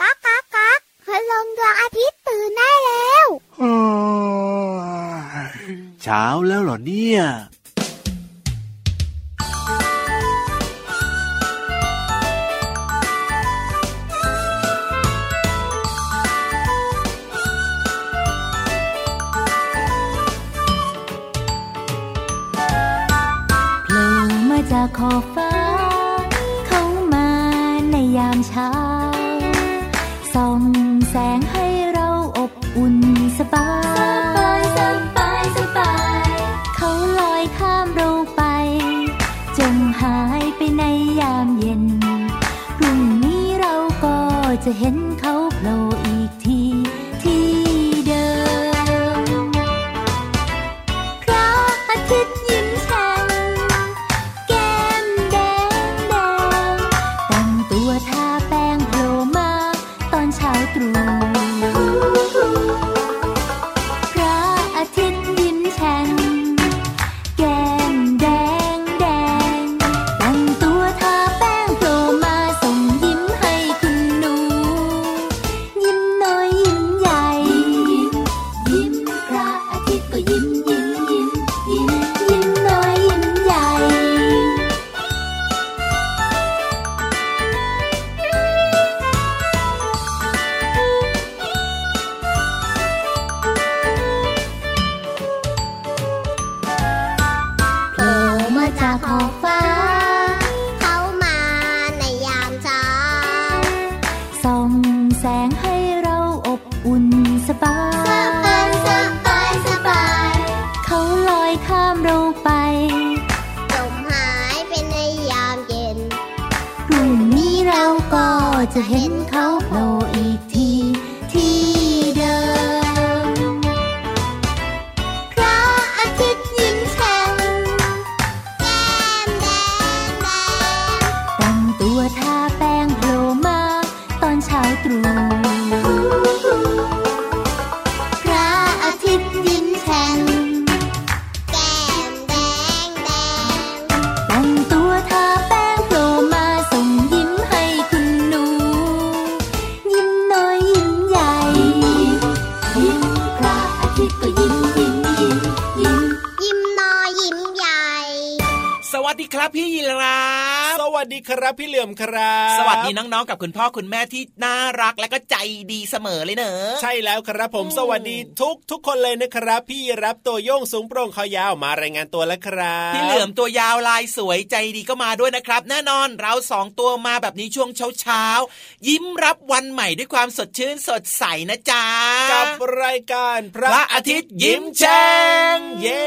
ก๊ากก๊ากก๊ากพลังดวงอาทิตย์ตื่นได้แล้วเช้าแล้วเหรอเนี่ย ส่องแสงให้เราอบอุ่นสบาย สบายยสบายสบาย เขาลอยข้ามเราไปจมหายไปในยามเย็นพรุ่งนี้เราก็จะเห็น วัสดีครับพี่ยีราฟสวัสดีครับพี่เหลื่อมครับ สวัสดีน้องๆกับคุณพ่อคุณแม่ที่น่ารักและก็ใจดีเสมอเลยเนอะใช่แล้วครับผมสวัสดีทุกทุกคนเลยนะครับ พี่รับตัวโยงสูงโปร่งคอยาวมารายงานตัวแล้วครับพี่เหลือมตัวยาวลายสวยใจดีก็มาด้วยนะครับ แน่นอนเราสองตัวมาแบบนี้ช่วงเช้าๆยิ้มรับวันใหม่ด้วยความสดชื่นสดใสนะจ๊ะกับรายการพระพระอาทิตย์ยิ้มแฉ่เย้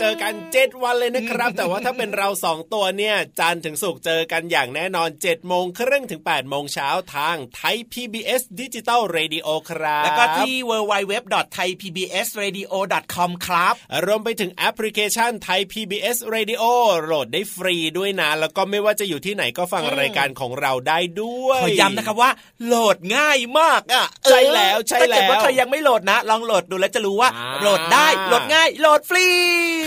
เจอกันเจ็ดวันเลยนะครับ แต่ว่าถ้าเป็นเราสองตัวเนี่ยจันทร์ถึงศุกร์เจอกันอย่างแน่นอนเจ็ดโมงครึ่งถึงแปดโมงเช้าทางไทย PBS ดิจิตอลเรดิโอครับ แล้วก็ที่ www.thaipbsradio.com ครับ รวมไปถึงแอปพลิเคชันไทย PBS Radio โหลดได้ฟรีด้วยนะ แล้วก็ไม่ว่าจะอยู่ที่ไหนก็ฟังรายการของเราได้ด้วยขอย้ำนะครับว่า โหลดง่ายมากอะใช่แล้วใช่ถ้าเกิดว่าแล้วใครยังไม่โหลดนะ ลองโหลดดูแล้วจะรู้ว่าอ่าโหลดได้โหลดง่ายโหลดฟรี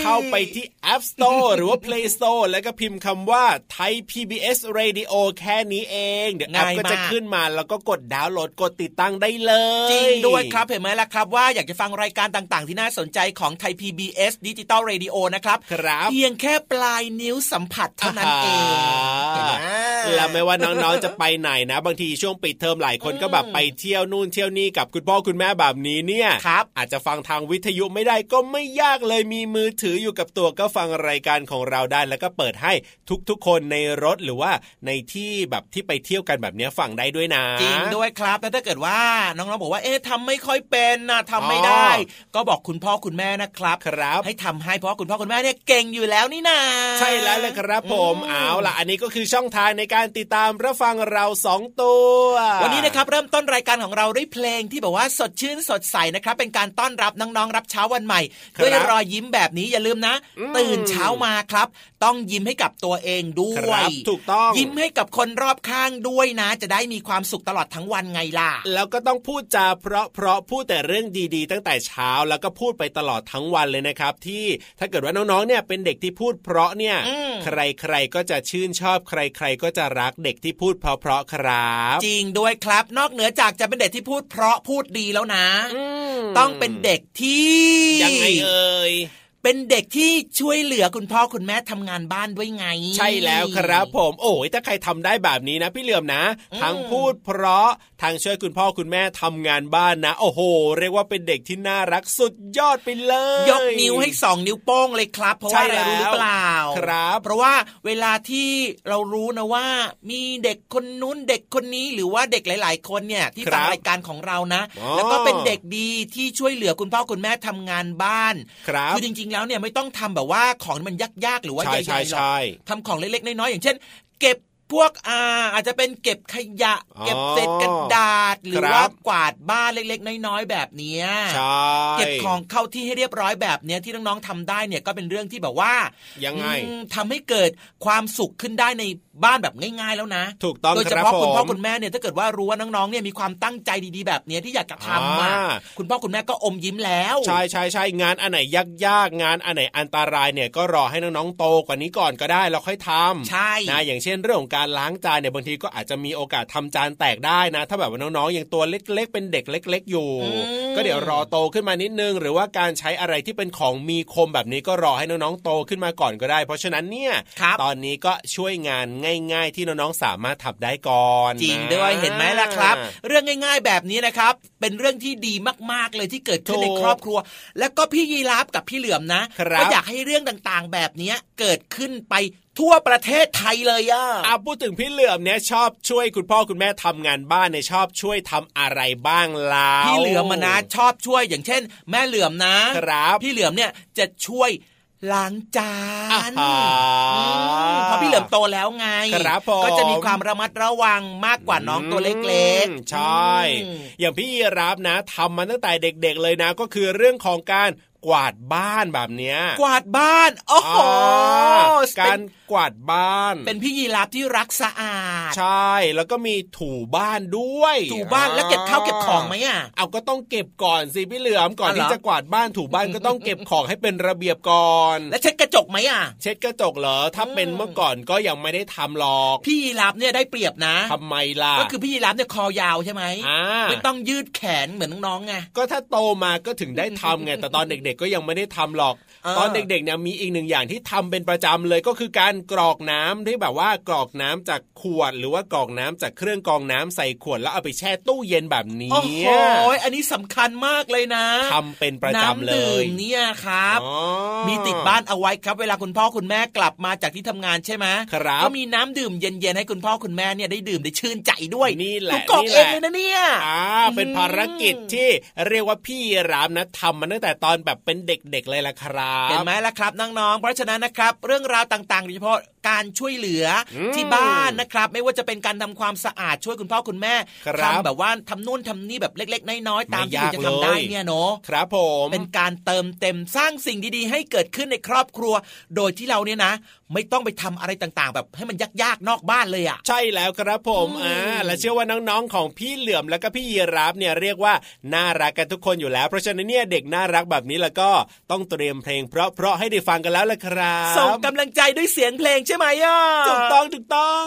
เข้าไปที่ App Store หรือว่า Play Store แล้วก็พิมพ์คำว่า Thai PBS Radio แค่นี้เอง เดี๋ยวแอปง่ายมากก็จะขึ้นมาแล้วก็กดดาวน์โหลดกดติดตั้งได้เลยจริงด้วยครับเห็นไหมล่ะครับว่าอยากจะฟังรายการต่างๆ ที่น่าสนใจของไทย PBS ดิจิตอลเรดิโอนะครับครับเพียงแค่ปลายนิ้วสัมผัสเท่านั้นเองเห็นไหมแล้วไม่ว่าน้องๆจะไปไหนนะ บางทีช่วงปิดเทอมหลายคนก็แบบไปเที่ยวนู่นเที่ยวนี่กับคุณพ่อคุณแม่แบบนี้เนี่ยครับอาจจะฟังทางวิทยุไม่ได้ก็ไม่ยากเลยมีมือถืออยู่กับตัวก็ฟังรายการของเราได้แล้วก็เปิดให้ทุกๆ คนในรถหรือว่าในที่แบบที่ไปเที่ยวกันแบบเนี้ยฟังได้ด้วยนะ จริงด้วยครับแล้วถ้าเกิดว่าน้องๆบอกว่าเอ๊ะทำไม่ค่อยเป็นนะทำไม่ได้อ๋อก็บอกคุณพ่อคุณแม่นะครับครับ ให้ทำให้เพราะว่าคุณพ่อคุณแม่เนี่ยเก่งอยู่แล้วนี่นาใช่แล้วเลยครับผมอืมเอาล่ะอันนี้ก็คือช่องทางในการติดตามรับฟังเราสองตัว วันนี้นะครับเริ่มต้นรายการของเราด้วยเพลงที่แบบว่าสดชื่นสดใสนะครับ เป็นการต้อนรับน้องๆรับเช้าวันใหม่ครับด้วยรอยยิ้มแบบนี้อย่าลืมนะอืมตื่นเช้ามาครับต้องยิ้มให้กับตัวเองด้ควรับยถูกต้องยิ้มให้กับคนรอบข้างด้วยนะ จะได้มีความสุขตลอดทั้งวันไงล่ะ แล้วก็ต้องพูดจาเพราะเพราะพูดแต่เรื่องดีๆ ตั้งแต่เช้าแล้วก็พูดไปตลอดทั้งวันเลยนะครับ ที่ถ้าเกิดว่าน้องๆเนี่ยเป็นเด็กที่พูดเพราะเนี่ยอืมใครๆก็จะชื่นชอบใคร ๆ ก็จะรักเด็กที่พูดเพราะๆครับ จริงด้วยครับ นอกเหนือจากจะเป็นเด็กที่พูดเพราะพูดดีแล้วนะมต้องเป็นเด็กที่ยังไงเอ่ย เป็นเด็กที่ช่วยเหลือคุณพ่อคุณแม่ทำงานบ้านด้วยไง ใช่แล้วครับผม โอ้ยถ้าใครทำได้แบบนี้นะพี่เหลือมนะอืมทั้งพูดเพราะทางช่วยคุณพ่อคุณแม่ทำงานบ้านนะ โอ้โห เรียกว่าเป็นเด็กที่น่ารักสุดยอดไปเลย ยกนิ้วให้สองนิ้วโป้งเลยครับ เพราะว่าใช่อะไรรู้หรือเปล่าครับ เพราะว่าเวลาที่เรารู้นะว่า มีเด็กคนนู้นเด็กคนนี้หรือว่าเด็กหลาย ๆ คนเนี่ยที่ครัฟังบรายการของเรานะอ๋อแล้วก็เป็นเด็กดีที่ช่วยเหลือคุณพ่อคุณแม่ทำงานบ้าน ครับคือจริงๆแล้วเนี่ยไม่ต้องทำแบบว่าของที่มันยากๆหรือว่าใช่ใหญ่ๆหรอกใช่ทำของเล็กๆน้อยๆอย่างเช่น เก็บ พวกอาอาจจะเป็นเก็บขยะอ๋อเก็บเศษกระดาษ หรือครับว่ากวาดบ้านเล็กๆ น้อยๆ แบบเนี้ยใช่เก็บของเข้าที่ให้เรียบร้อยแบบเนี้ยที่น้องๆทำได้เนี่ยก็เป็นเรื่องที่แบบว่ายังไงอืมทำให้เกิดความสุขขึ้นได้ในบ้านแบบง่าย ๆ แล้วนะ ถูกต้องโดยเฉครับพาะคุณพ่อผมคุณแม่เนี่ยถ้าเกิดว่ารู้ว่าน้องๆเนี่ยมีความตั้งใจดีๆ แบบเนี้ยที่อยากจะทำอะอ่าคุณพ่อคุณแม่ก็อมยิ้มแล้วใช่ใช่ใช่งานอันไหนยากๆงานอันไหนอันตรายเนี่ยก็รอให้น้องๆโตกว่านี้ก่อนก็ได้แล้วค่อยทำใช่นะอย่างเช่นเรื่องของการล้างจานเนี่ยบางทีก็อาจจะมีโอกาสทำจานแตกได้นะ ถ้าแบบว่าน้องๆยังตัวเล็ก ๆ เป็นเด็กเล็ก ๆ อยู่อืมก็เดี๋ยวรอโตขึ้นมานิดนึง หรือว่าการใช้อะไรที่เป็นของมีคมแบบนี้ก็รอให้น้องๆโตขึ้นมาก่อนก็ได้ เพราะฉะนั้นเนี่ยครับตอนนี้ก็ช่วยงานง่าย ๆ ที่น้องๆสามารถทำได้ก่อนจริงนะด้วยเห็นไหมล่ะครับ เรื่องง่าย ๆ แบบนี้นะครับ เป็นเรื่องที่ดีมากๆเลยที่เกิดขึ้นในถูกครอบครัว แล้วก็พี่ยีราฟกับพี่เหลือมนะครับก็อยากให้เรื่องต่างๆ แบบเนี้ยเกิดขึ้นไป ทั่วประเทศไทยเลยอะอะพูดถึงพี่เหลือมเนี่ยชอบช่วยคุณพ่อคุณแม่ทำงานบ้านเนี่ยชอบช่วยทำอะไรบ้างล่ะพี่เหลือมมานะชอบช่วยอย่างเช่น แม่เหลือมนะครับพี่เหลือมเนี่ยจะช่วยล้างจานอ่าฮะอืมเพราะพี่เหลือมโตแล้วไงครับผมก็จะมีความระมัดระวังมากกว่าน้องตัวเล็กอืมๆใช่อืมอย่างพี่ยีรับนะทำมาตั้งแต่เด็ก ๆ เลยนะ ก็คือเรื่องของการ กวาดบ้านแบบเนี้ย กวาดบ้านโอ้โหอ่าเป็การนกวาดบ้าน เป็นพี่ยีราฟที่รักสะอาด ใช่ แล้วก็มีถูบ้านด้วย ถูบ้านแล้วเก็บข้าวเก็บของไหมอะ เอาก็ต้องเก็บก่อนสิพี่เหลือมก่อนอ๋อเหรอที่จะกวาดบ้านถูบ้านก็ต้องเก็บของให้เป็นระเบียบก่อน และเช็ดกระจกไหมอะ เช็ดกระจกเหรอ ถ้าเป็นเมื่อก่อนก็ยังไม่ได้ทำหรอก พี่ยีราฟเนี่ยได้เปรียบนะทำไมล่ะ ก็คือพี่ยีราฟเนี่ยคอยาวใช่ไหมอ่าไม่ต้องยืดแขนเหมือนน้องๆไง ก็ถ้าโตมาก็ถึงได้ทำไง แต่ตอนเด็กๆก็ยังไม่ได้ทำหรอกเออตอนเด็กๆเนี่ยมีอีกหนึ่งอย่างที่ทำเป็นประจำเลยก็คือการกรอกน้ำที่แบบว่ากรอกน้ำจากขวด หรือว่ากรอกน้ำจากเครื่องกรองน้ำใส่ขวดแล้วเอาไปแช่ตู้เย็นแบบนี้โอ้โหอันนี้สำคัญมากเลยนะทำเป็นประจำเลน้ำดื่ยมเนี่ยครับอ๋อมีติดบ้านเอาไว้ครับ เวลาคุณพ่อคุณแม่กลับมาจากที่ทำงานใช่ไหมครับก็มีน้ำดื่มเย็นๆให้คุณพ่อคุณแม่เนี่ยได้ดื่มได้ชื่นใจด้วยนี่แหละหกรอกนี่เอแหงละเลยนะเนี่ยอ่าเป็นภารกิจที่เรียกว่าพี่รามนะทำมาตั้งแต่ตอนแบบเป็นเด็กๆเลยล่ะครับ เห็นไหมล่ะครับน้องๆ เพราะฉะนั้นนะครับ เรื่องราวต่างๆโดยเฉพาะการช่วยเหลืออมที่บ้านนะครับ ไม่ว่าจะเป็นการทำความสะอาดช่วยคุณพ่อคุณแม่ครับทำแบบว่าทำนู่นทำนี่แบบเล็ก ๆ น้อยๆตามที่ไม่คุณยากจะทำได้เลยเนี่ยเนาะครับผมเป็นการเติมเต็มสร้างสิ่งดีๆ ให้เกิดขึ้นในครอบครัว โดยที่เราเนี่ยนะ ไม่ต้องไปทำอะไรต่างๆ แบบให้มันยากๆนอกบ้านเลยอะใช่แล้วครับผมอืมอ่าและเชื่อว่าน้องๆของพี่เหลื่อมแล้วก็พี่ยีรับเนี่ยเรียกว่าน่ารักกันทุกคนอยู่แล้ว เพราะฉะนั้นเนี่ยเด็กน่ารักแบบนี้แล้วก็ต้องเตรียมเพลงเพราะๆให้ได้ฟังกันแล้วล่ะครับส่งกำลังใจด้วยเสียงเพลงใช่ไหมอะถูกต้องถูกต้อง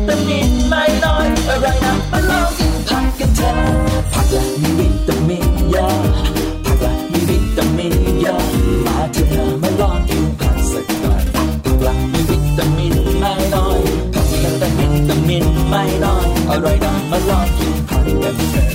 ผั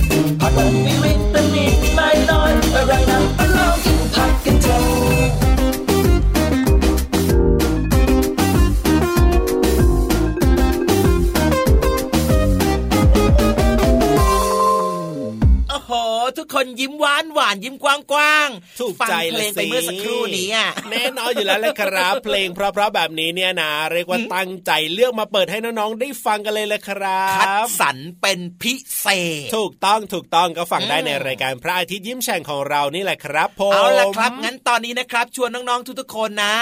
ทุกคนยิ้มหวานหวานยิ้มกว้างกว้างๆถูกฟังใจเพลงละไปเมื่อสักครู่นี้อะแน่นอนอยู่แล้วเลยครับ เพลงเพราะๆแบบนี้เนี่ยนะเรียกว่าตั้งใจเลือกมาเปิดให้น้องๆได้ฟังกันเลยแหละครัคัดบสรรเป็นพิเศษ ถูกต้องถูกต้องก็ฟังได้อืมในรายการพระอาทิตย์ยิ้มแฉ่งของเรานี่แหละครับผมเอาล่ะครับงั้นตอนนี้นะครับ ชวนน้องๆทุกๆคนนะ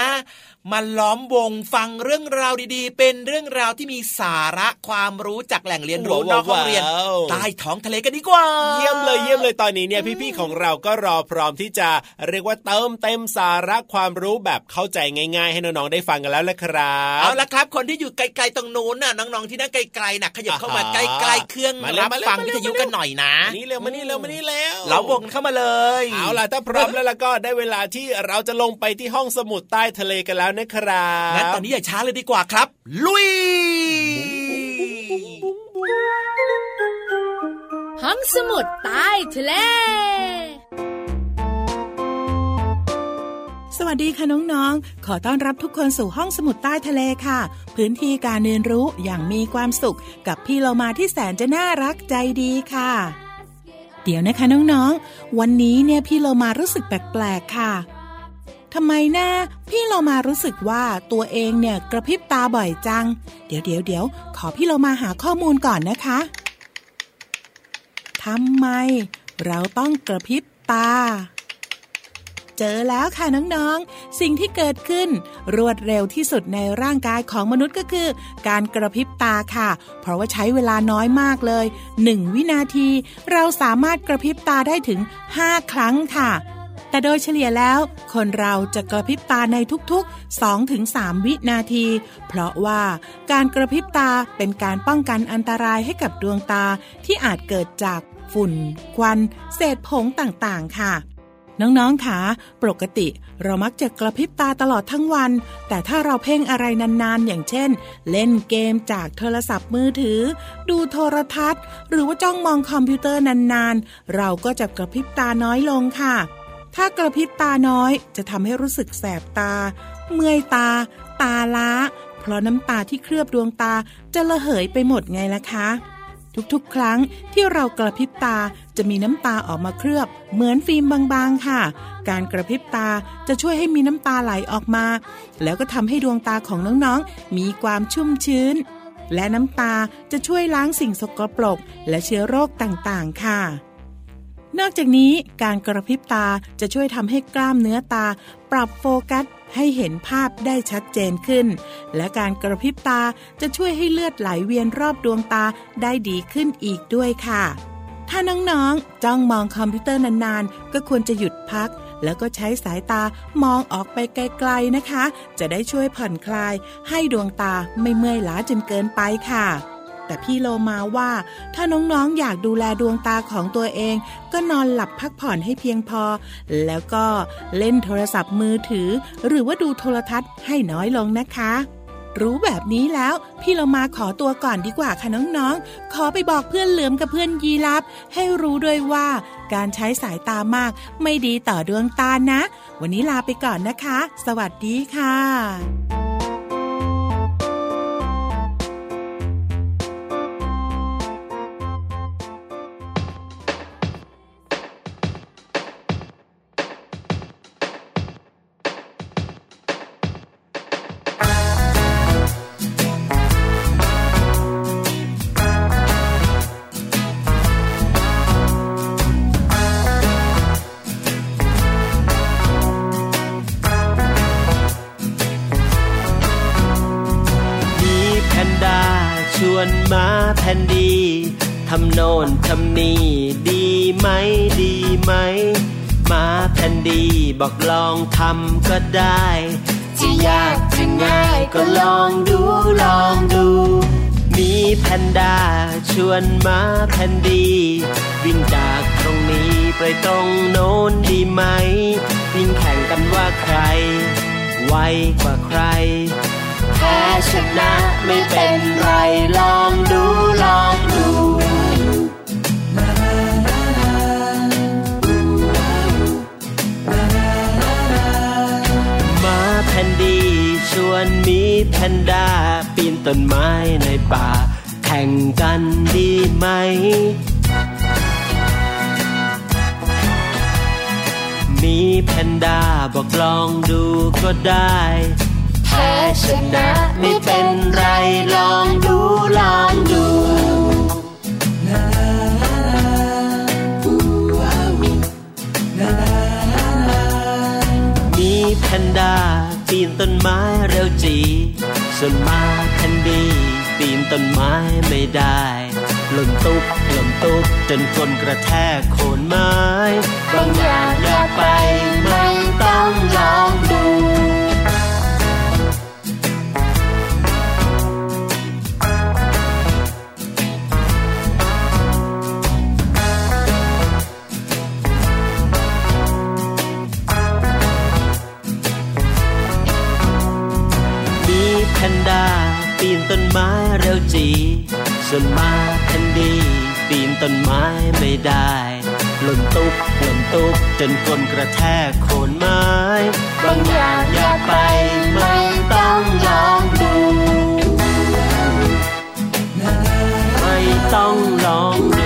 มาล้อมวงฟังเรื่องราวดีๆ เป็นเรื่องราวที่มีสาระความรู้จากแหล่งเรียนรู้นอกห้องเรียนว้าวใต้ท้องทะเลกันดีกว่า เยี่ยมเลยเยี่ยมเลยตอนนี้เนี่ยพี่ๆของเราก็รอพร้อมที่จะเรียกว่าเติมเต็มสาระความรู้แบบเข้าใจง่าย ๆ ให้น้องๆได้ฟังกันแล้วละครับเอาละครับคนที่อยู่ไกลๆตรงนู้นน่ะน้องๆที่นั่งไกลๆน่ะขยับเข้ามาอ่าใกล้ๆเครื่องมาเร็วรับมาเร็วฟังมาเร็วิวทยุกันหน่อยนะมานี่เร็วมานี่เร็วมานี่เร็วเราวงเข้ามาเลย เอาล่ะถ้าพร้อมแล้วล่ะก็ได้เวลาที่เราจะลงไปที่ห้องสมุดใต้ทะเลกันแล้วนะครับงั้นตอนนี้อย่าช้าเลยดีกว่าครับ ลุย ห้องสมุดใต้ทะเลสวัสดีค่ะน้องๆ ขอต้อนรับทุกคนสู่ห้องสมุดใต้ทะเลค่ะ พื้นที่การเรียนรู้อย่างมีความสุข กับพี่เรามาที่แสนจะน่ารักใจดีค่ะ เดี๋ยวนะคะน้องๆ วันนี้เนี่ยพี่เรามารู้สึกแปลกๆค่ะ ทำไมนะ พี่เรามารู้สึกว่าตัวเองเนี่ยกระพริบตาบ่อยจัง เดี๋ยวเดี๋ยวเดี๋ยวขอพี่เรามาหาข้อมูลก่อนนะคะทำไม เราต้องกระพริบตา เจอแล้วค่ะน้องๆ สิ่งที่เกิดขึ้น รวดเร็วที่สุดในร่างกายของมนุษย์ก็คือ การกระพริบตาค่ะ เพราะว่าใช้เวลาน้อยมากเลย 1 วินาที เราสามารถกระพริบตาได้ถึง 5 ครั้งค่ะ แต่โดยเฉลี่ยแล้ว คนเราจะกระพริบตาในทุกๆ 2-3 วินาที เพราะว่าการกระพริบตาเป็นการป้องกันอันตรายให้กับดวงตาที่อาจเกิดจากฝุ่น ควัน เศษผงต่างๆ ค่ะน้อง ๆ คะ ปกติเรามักจะกระพริบตาตลอดทั้งวัน แต่ถ้าเราเพ่งอะไรนาน ๆ อย่างเช่น เล่นเกมจากโทรศัพท์มือถือ ดูโทรทัศน์ หรือว่าจ้องมองคอมพิวเตอร์นาน ๆ เราก็จะกระพริบตาน้อยลงค่ะ ถ้ากระพริบตาน้อยจะทำให้รู้สึกแสบตา เมื่อยตา ตาล้า เพราะน้ำตาที่เคลือบดวงตาจะระเหยไปหมดไงล่ะคะ ทุกๆ ครั้งที่เรากระพริบตาจะมีน้ำตาออกมาเคลือบ เหมือนฟิล์มบางๆค่ะ การกระพริบตาจะช่วยให้มีน้ำตาไหลออกมา แล้วก็ทำให้ดวงตาของน้องๆ มีความชุ่มชื้น และน้ำตาจะช่วยล้างสิ่งสกปรก และเชื้อโรคต่างๆ ค่ะ นอกจากนี้การกระพริบตาจะช่วยทำให้กล้ามเนื้อตา ปรับโฟกัสให้เห็นภาพได้ชัดเจนขึ้น และการกระพริบตาจะช่วยให้เลือดไหลเวียนรอบดวงตาได้ดีขึ้นอีกด้วยค่ะ ถ้าน้องๆ จ้องมองคอมพิวเตอร์นานๆ ก็ควรจะหยุดพัก แล้วก็ใช้สายตามองออกไปไกลๆนะคะ จะได้ช่วยผ่อนคลาย ให้ดวงตาไม่เมื่อยล้าจนเกินไปค่ะ แต่พี่โลมาว่า ถ้าน้องๆอยากดูแลดวงตาของตัวเอง ก็นอนหลับพักผ่อนให้เพียงพอ แล้วก็เล่นโทรศัพท์มือถือ หรือว่าดูโทรทัศน์ให้น้อยลงนะคะรู้แบบนี้แล้ว พี่เรามาขอตัวก่อนดีกว่าค่ะน้องๆ ขอไปบอกเพื่อนเหลือมกับเพื่อนยีรับ ให้รู้ด้วยว่า การใช้สายตามาก ไม่ดีต่อดวงตานะ วันนี้ลาไปก่อนนะคะ สวัสดีค่ะ「 ด้าชวนมาแพนดี วิ่งจากตรงนี้ไปตรงโน้นดีไหม วิ่งแข่งกันว่าใคร ไวกว่าใครแพ้ชนะไม่เป็นไรลองดูลองดูมาแพนดีชวนมีแพนด้าปีนต้นไม้ในป่า ข่งกันดีไหม มีแพนด้าบอกลองดูก็ได้แพ้ชนะไม่เป็นไรลองดูลองดูมีแพนด้าปีนต้นไม้เร็วจี ส่วนมาแคนดี ปีนต้นไม้ไม่ได้หล่นตุ๊บหล่นตุ๊บจนคนกระแทกโคนไม้บางอย่างอยากไปไม่ต้องลองดู ต้นไม้เร็วจีส่วนมาทันดีปีนต้นไม้ไม่ได้หล่นตุ๊บหล่นตุ๊บจนคนกระแทกโคนไม้บางอย่างอย่าไปไม่ต้องลองดู ไม่ต้องลองดู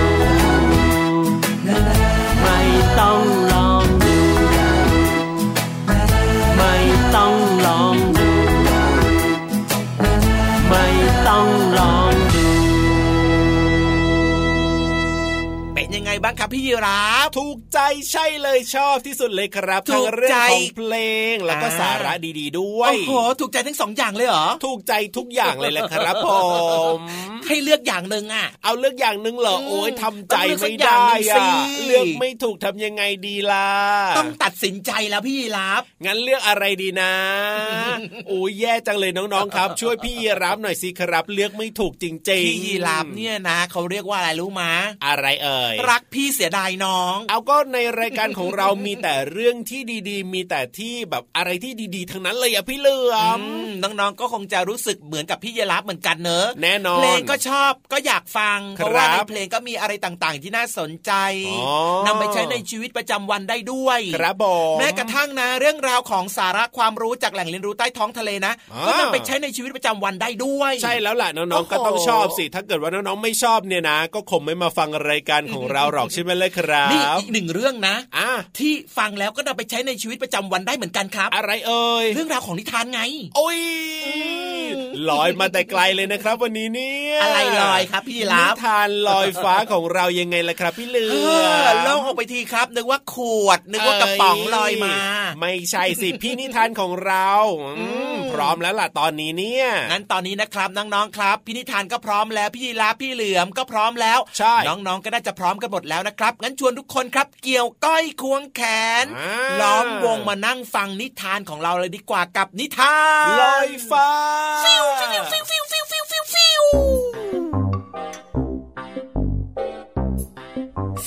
有啦。างครับพี่ยีราฟถูกใจใช่เลยชอบที่สุดเลยครับถูทั้งกเรื่องใจของเพลงแล้วก็อ่าสาระดีๆด้วย โอ้โห ถูกใจทั้งสองอย่างเลยเหรอ ถูกใจทุกอย่างเลยแหละครับผมให้เลือกอย่างหนึ่งอะ เอาเลือกอย่างหนึงเหรออืมโอ้ยทำใจต้องเลือกสัไม่กอย่าได้งหนึ่งสิอะเลือกไม่ถูกทำยังไงดีล่ะ ต้องตัดสินใจแล้วพี่ยีราฟงั้นเลือกอะไรดีนะ โอ้ยแย่จังเลยน้องๆครับ ช่วยพี่ยีรับหน่อยสิครับ เลือกไม่ถูกจริงๆ พี่ยีราฟเนี่ยนะ เขาเรียกว่าอะไรรู้มะอะไรเอ่ย รักพี่เสียดายน้องเอาก็ในรายการของเรามีแต่เรื่องที่ดีๆ มีแต่ที่แบบอะไรที่ดีๆ ทั้งนั้นเลยอะพี่เหลือมอืมน้องๆก็คงจะรู้สึกเหมือนกับพี่ยีราฟเหมือนกันเนอะแน่นอนเพลงก็ชอบก็อยากฟังครับเพราะว่าในเพลงก็มีอะไรต่างๆ ที่น่าสนใจอ๋อนำไปใช้ในชีวิตประจำวันได้ด้วยครับผมแม้กระทั่งนะ เรื่องราวของสาระความรู้จากแหล่งเรียนรู้ใต้ท้องทะเลนะอ่าก็นำไปใช้ในชีวิตประจำวันได้ด้วย ใช่แล้วล่ะน้โอ้องโหๆก็ต้องชอบสิถ้าเกิดว่าน้องๆไม่ชอบเนี่ยนะ ก็คงไม่มาฟังรายการของเราหรอกใช่ไหมเลยครับนี่อีกหนึ่งเรื่องนะอะที่ฟังแล้วก็นำไปใช้ในชีวิตประจำวันได้เหมือนกันครับ อะไรเอ่ยเรื่องราวของนิทานไง โอ้ยลอยมาแต่ไกลเลยนะครับ วันนี้เนี่ยอะไรลอยครับ พี่รับนิทานลอยฟ้าของเรายังไงล่ะครับพี่เหลืเอออโล่งออกไปทีครับ นึกว่าขวด นึกว่ากระป๋องลอยมา ไม่ใช่สิพี่นิทานของเราอืมพร้อมแล้วล่ะตอนนี้เนี่ยงั้นตอนนี้นะครับน้องๆครับ พี่นิทานก็พร้อมแล้วพี่ยีราฟพี่เหลือมก็พร้อมแล้วใช่น้องๆก็น่าจะพร้อมกันหมดแล้วนะครับงั้นชวนทุกคนครับเกี่ยวก้อยควงแขน่าล้อมวงมานั่งฟังนิทานของเราเลยดีกว่ากับนิทานลอยฟ้าฟิวฟิวฟิวฟิวฟิวฟิวฟิวฟิว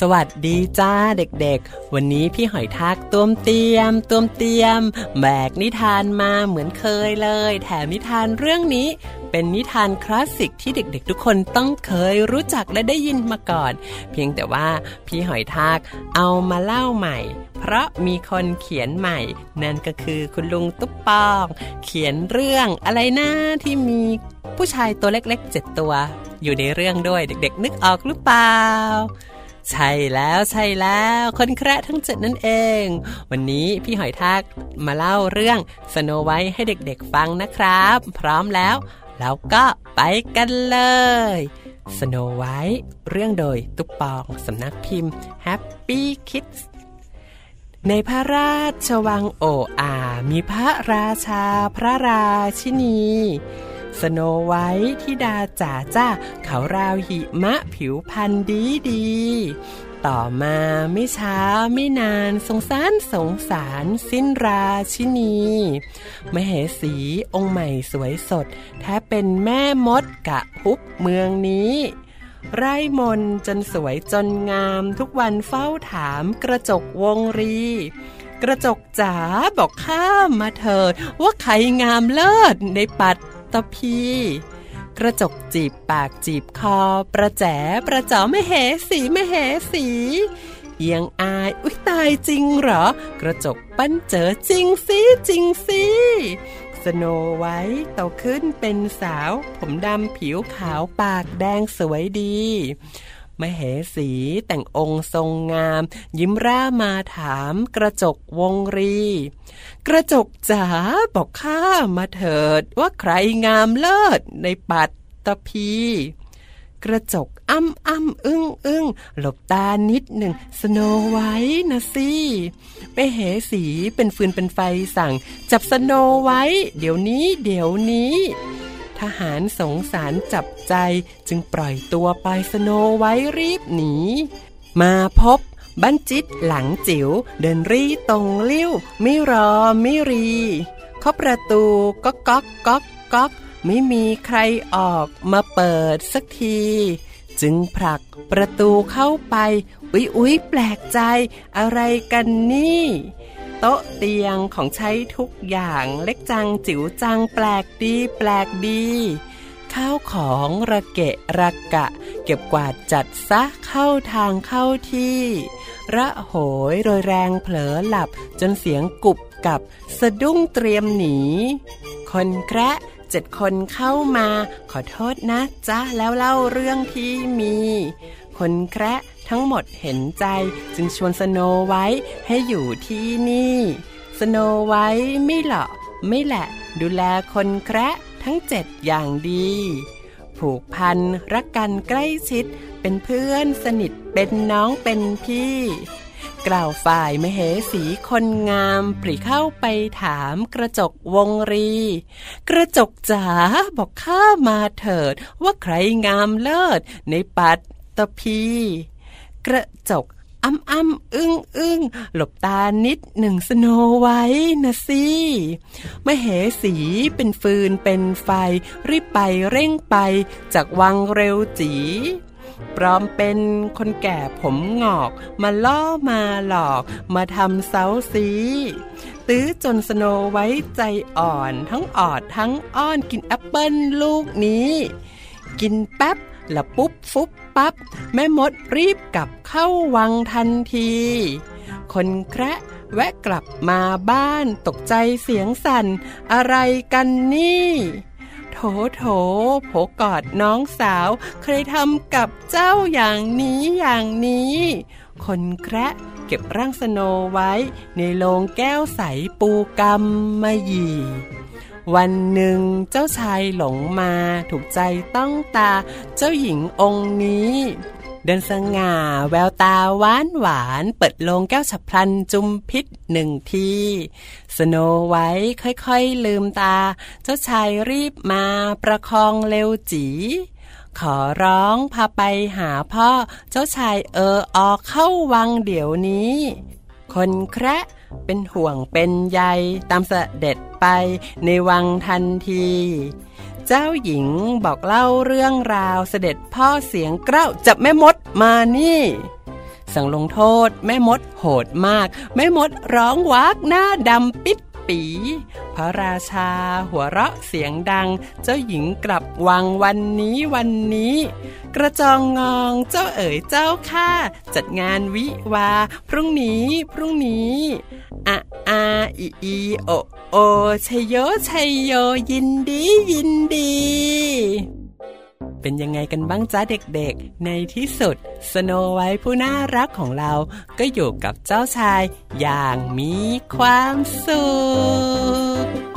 สวัสดีจ้าเด็กๆ วันนี้พี่หอยทากต้วมเตียมต้วมเตียม แบกนิทานมาเหมือนเคยเลย แถมนิทานเรื่องนี้ เป็นนิทานคลาสสิกที่เด็กๆ ทุกคนต้องเคยรู้จักและได้ยินมาก่อน เพียงแต่ว่าพี่หอยทากเอามาเล่าใหม่ เพราะมีคนเขียนใหม่ นั่นก็คือคุณลุงตุ๊บปอง เขียนเรื่องอะไรนะที่มีผู้ชายตัวเล็กๆเจ็ดตัว อยู่ในเรื่องด้วยเด็กๆ นึกออกหรือเปล่าใช่แล้วใช่แล้วคนแคระทั้งเจ็ดนั่นเอง วันนี้พี่หอยทากมาเล่าเรื่องสโนไว้ให้เด็กๆฟังนะครับ พร้อมแล้ว เราก็ไปกันเลย สโนไว้เรื่องโดยตุ๊กปองสำนักพิมพ์ Happy Kids ในพระราชวังโออามีพระราชาพระราชินี สโนไว้ที่ดาจ๋าจ้าเขาราวหิมะผิวพันธ์ดีดี ต่อมาไม่ช้าไม่นานสงสารสงสาร สิ้นราชินีมเหสีองค์ใหม่สวยสด แท้เป็นแม่มดกะฮุบเมืองนี้ ไร่มนจนสวยจนงามทุกวันเฝ้าถามกระจกวงรี กระจกจ๋าบอกข้ามมาเถิด ว่าใครงามเลิศในปัตตพี กระจกจีบปากจีบคอ ประแจประจอไม่เหสีไม่เหสีเอียงอาย อุ้ยตายจริงเหรอ กระจกปั้นเจอจริงสิจริงสิสโนไว้โตขึ้นเป็นสาว ผมดำผิวขาวปากแดงสวยดี มเหสี แต่งองค์ทรงงาม ยิ้มร่ามาถาม กระจกวงรี กระจกจ๋าบอกข้ามาเถิดว่าใครงามเลิศในปัตตพี กระจกอ้ำอ้ำอึ้งอึ้งหลบตานิดหนึ่งสโนไว้นะสิไปเหสีเป็นฟืนเป็นไฟสั่ง จับสโนไว้ เดี๋ยวนี้ เดี๋ยวนี้ หารสงสารจับใจจึงปล่อยตัวไปสโนไว้รีบหนี มาพบบันจิตหลังจิ๋วเดินรีตรงเลี้ยวไม่รอไม่รีเคาะประตูก็ก๊อกก๊อกก๊อกไม่มีใครออกมาเปิดสักที จึงผลักประตูเข้าไป อุ๊ยอุ๊ยแปลกใจอะไรกันนี่ โต๊ะเตียงของใช้ทุกอย่างเล็กจังจิ๋วจังแปลกดีแปลกดีข้าวของระเกะระกะ เก็บกวาดจัดซะเข้าทางเข้าที่ ระโหยโดยแรงเผลอหลับจนเสียงกุบกับสะดุ้งเตรียมหนี คนแคระเจ็ดคนเข้ามา ขอโทษนะจ๊ะแล้วเล่าเรื่องที่มี คนแคระ ทั้งหมดเห็นใจจึงชวนสโนไว้ให้อยู่ที่นี่ สโนไว้ไม่หล่อไม่แหละดูแลคนแคระทั้งเจ็ดอย่างดี ผูกพันรักกันใกล้ชิด เป็นเพื่อนสนิทเป็นน้องเป็นพี่ กล่าวฝ่ายมเหสีคนงามปรีเข้าไปถามกระจกวงรี กระจกจ๋าบอกข้ามาเถิดว่าใครงามเลิศในปัตตพี กระจกอ้ำอ้ำอึ้งอึ้งหลบตานิดหนึ่งสโนไว้นะสิมเหสีเป็นฟืนเป็นไฟ รีบไปเร่งไป จากวังเร็วจีปลอมเป็นคนแก่ผมงอก มาล่อมาหลอก มาทำเซ้าซี้ตื้อจนสโนว์ไวท์ใจอ่อนทั้งออดทั้งอ้อนกินแอปเปิลลูกนี้ กินแอปเปิลปุ๊บฟุบ ปั๊บแม่มดรีบกลับเข้าวังทันที คนแคระแวะกลับมาบ้านตกใจเสียงสั่น อะไรกันนี่ โถโถโผกอดน้องสาว เคยทำกับเจ้าอย่างนี้อย่างนี้ คนแคระเก็บร่างสโนไว้ในโลงแก้วใสปูกรรมมาหยี วันหนึ่งเจ้าชายหลงมาถูกใจต้องตาเจ้าหญิงองค์นี้ เดินสง่าแววตาหวานหวานเปิดโลงแก้วฉับพลันจุมพิษหนึ่งที สโนไว้ค่อยๆลืมตา เจ้าชายรีบมาประคองเร็วจีขอร้องพาไปหาพ่อ เจ้าชายเออออกเข้าวังเดี๋ยวนี้ คนแคระ เป็นห่วงเป็นใยตามเสด็จไปในวังทันที เจ้าหญิงบอกเล่าเรื่องราวเสด็จพ่อเสียงเกล้าจับแม่มดมานี่ สั่งลงโทษแม่มดโหดมาก แม่มดร้องวักหน้าดำปิด ปี พระราชาหัวเราะเสียงดัง เจ้าหญิงกลับวังวันนี้วันนี้ กระจองงองเจ้าเอ๋ยเจ้าข้าจัดงานวิวา พรุ่งนี้พรุ่งนี้อะอาอีอีโอโอชัยโยชัยโยยินดียินดี เป็นยังไงกันบ้างจ้าเด็กๆ ในที่สุด สโนไว้ผู้น่ารักของเราก็อยู่กับเจ้าชายอย่างมีความสุข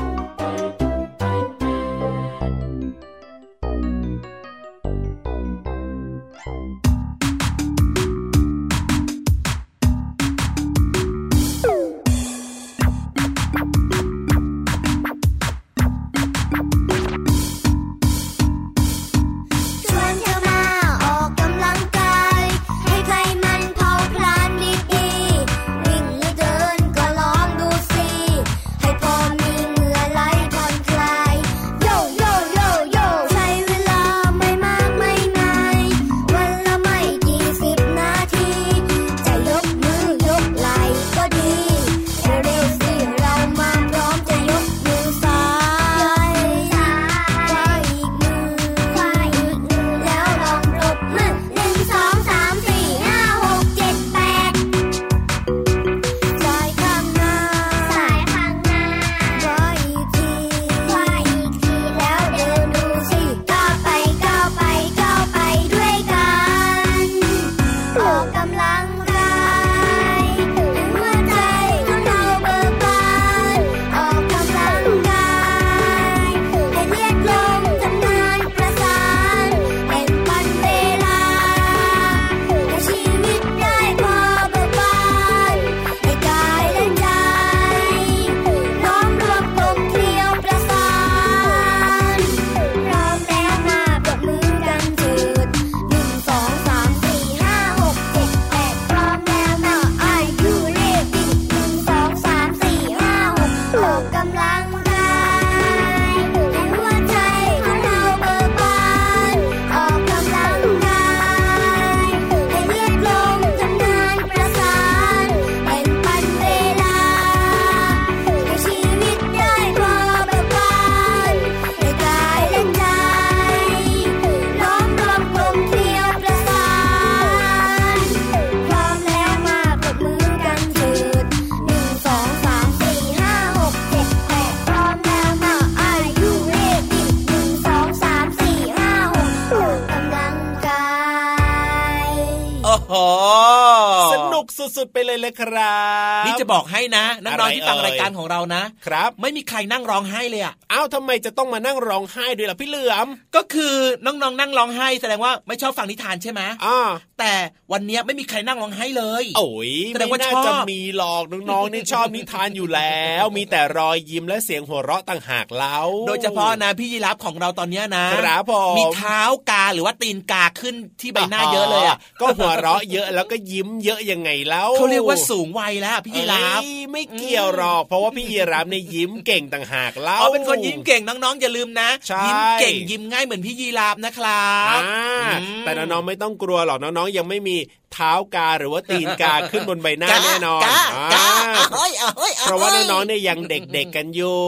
สุดๆไปเลยเลยครับนี่จะบอกให้นะน้องๆที่ฟังอะไรเอ่ยรายการของเรานะครับ ไม่มีใครนั่งร้องไห้เลยอะอ้าวทำไมจะต้องมานั่งร้องไห้ด้วยล่ะพี่เหลือมก็คือน้องๆนั่งร้องไห้แสดงว่าไม่ชอบฟังนิทานใช่ไหมอ่า แต่วันเนี้ยไม่มีใครนั่งร้องไห้เลย โอ้ยแสดงว่าไม่น่าชอบจะมีหรอกน้องๆนี่ชอบนิทานอยู่แล้ว มีแต่รอยยิ้มและเสียงหัวเราะต่างหากเล่าโดยเฉพาะนะพี่ยีรับของเราตอนเนี้ยนะครับผมมีเท้ากาหรือว่าตีนกาขึ้นที่ใบหน้าเยอะเลยอะก็หัวเราะเยอะแล้วก็ยิ้มเยอะยังไงแล้วเขาเรียกว่าสูงวัยแล้วพี่ยีรับเอ้ยไม่เกี่ยวหรอก เพราะว่าพี่ยีรับเนี่ยยิ้มเก่งต่างหากเล่าเอาเป็นคนยิ้มเก่งน้องๆอย่าลืมนะใช่ยิ้มเก่งยิ้มง่ายเหมือนพี่ยีราฟนะครับอ่าอืมแต่น้องๆไม่ต้องกลัวหรอกน้องๆยังไม่มีเท้ากาหรือว่าตีนกาขึ้นบนใบหน้าแน่นอนกาอ่ากาเอ้ยเอ้ยเพราะว่าน้องๆเนี่ยยังเด็กๆกันอยู่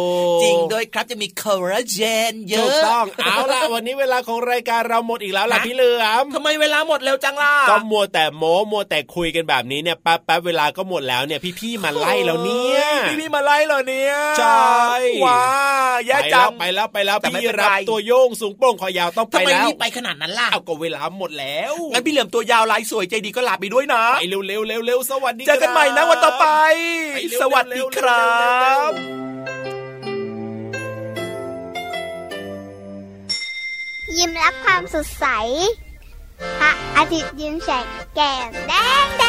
จริงด้วยครับจะมีคอลลาเจนเยถูอะกต้องเอาล่ะวันนี้เวลาของรายการเราหมดอีกแล้วล่ะฮะพี่เหลือมทำไมเวลาหมดเร็วจังล่ะก็มัวแต่โม้มัวแต่คุยกันแบบนี้เนี่ยแป๊บแป๊บเวลาก็หมดแล้วเนี่ยพี่ๆมาไล่แล้วเนี่ยพี่พี่มาไล่เหรอเนี่ยใช่ว้าแย่ไปจัแล้วงไปแล้วไปแล้วแต่ไม่พี่เป็นรับไรตัวโยงสูงโปร่งคอยาวต้องไปทำไมแล้วรีบไปขนาดนั้นล่ะเอาก็เวลาหมดแล้วงั้นพี่เหลือมตัวยาวลายสวยใจดีก็ลาไปด้วยนะไปเร็วเร็วเร็วเร็วสวัสดีเจอกันใหม่นะวันต่อไปไปเร็วสวัสดีครับยิ้มรับความสดใสพระอาทิตย์ยิ้มแฉกแก้มแดงแด